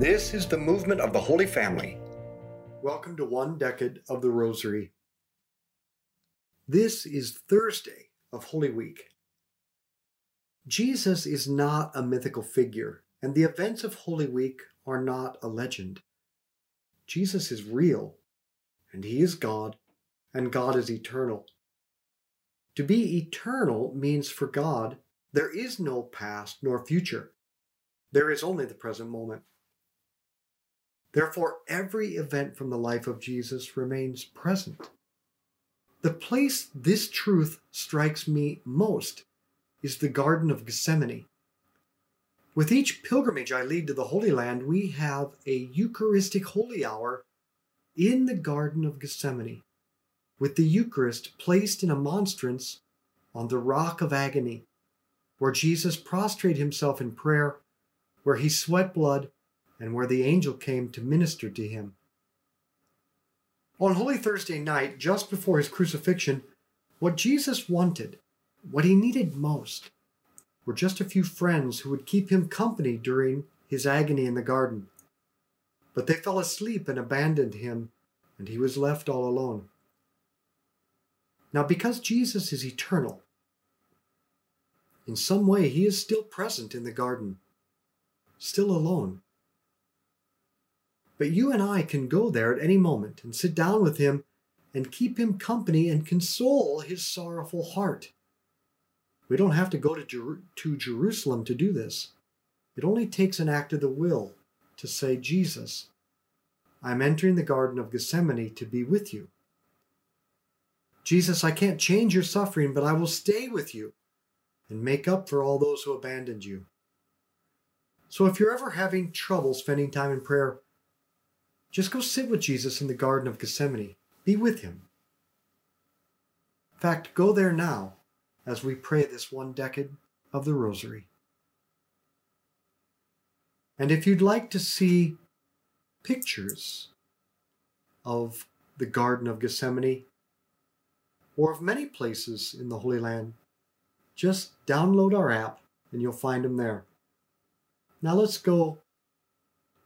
This is the movement of the Holy Family. Welcome to one decade of the Rosary. This is Thursday of Holy Week. Jesus is not a mythical figure, and the events of Holy Week are not a legend. Jesus is real, and He is God, and God is eternal. To be eternal means for God, there is no past nor future. There is only the present moment. Therefore, every event from the life of Jesus remains present. The place this truth strikes me most is the Garden of Gethsemane. With each pilgrimage I lead to the Holy Land, we have a Eucharistic holy hour in the Garden of Gethsemane, with the Eucharist placed in a monstrance on the rock of agony, where Jesus prostrated himself in prayer, where he sweat blood, and where the angel came to minister to him. On Holy Thursday night, just before his crucifixion, what Jesus wanted, what he needed most, were just a few friends who would keep him company during his agony in the garden. But they fell asleep and abandoned him, and he was left all alone. Now, because Jesus is eternal, in some way he is still present in the garden, still alone. But you and I can go there at any moment and sit down with him and keep him company and console his sorrowful heart. We don't have to go to, Jer- to Jerusalem to do this. It only takes an act of the will to say, Jesus, I'm entering the Garden of Gethsemane to be with you. Jesus, I can't change your suffering, but I will stay with you and make up for all those who abandoned you. So if you're ever having trouble spending time in prayer, just go sit with Jesus in the Garden of Gethsemane. Be with him. In fact, go there now as we pray this one decade of the Rosary. And if you'd like to see pictures of the Garden of Gethsemane or of many places in the Holy Land, just download our app and you'll find them there. Now let's go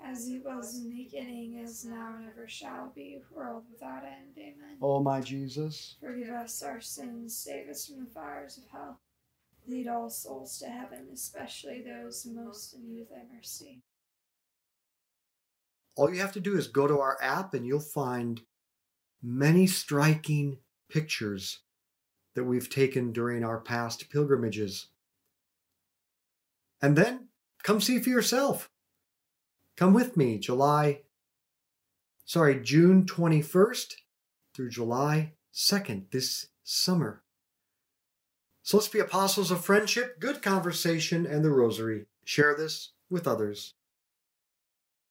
As it was in the beginning, is now, and ever shall be, world without end. Amen. O my Jesus, Forgive us our sins, save us from the fires of hell. Lead all souls to heaven, especially those most in need of thy mercy. all you have to do is go to our app and you'll find many striking pictures that we've taken during our past pilgrimages. And then come see for yourself. Come with me, July, sorry, June 21st through July 2nd this summer. So let's be apostles of friendship, good conversation, and the rosary. Share this with others.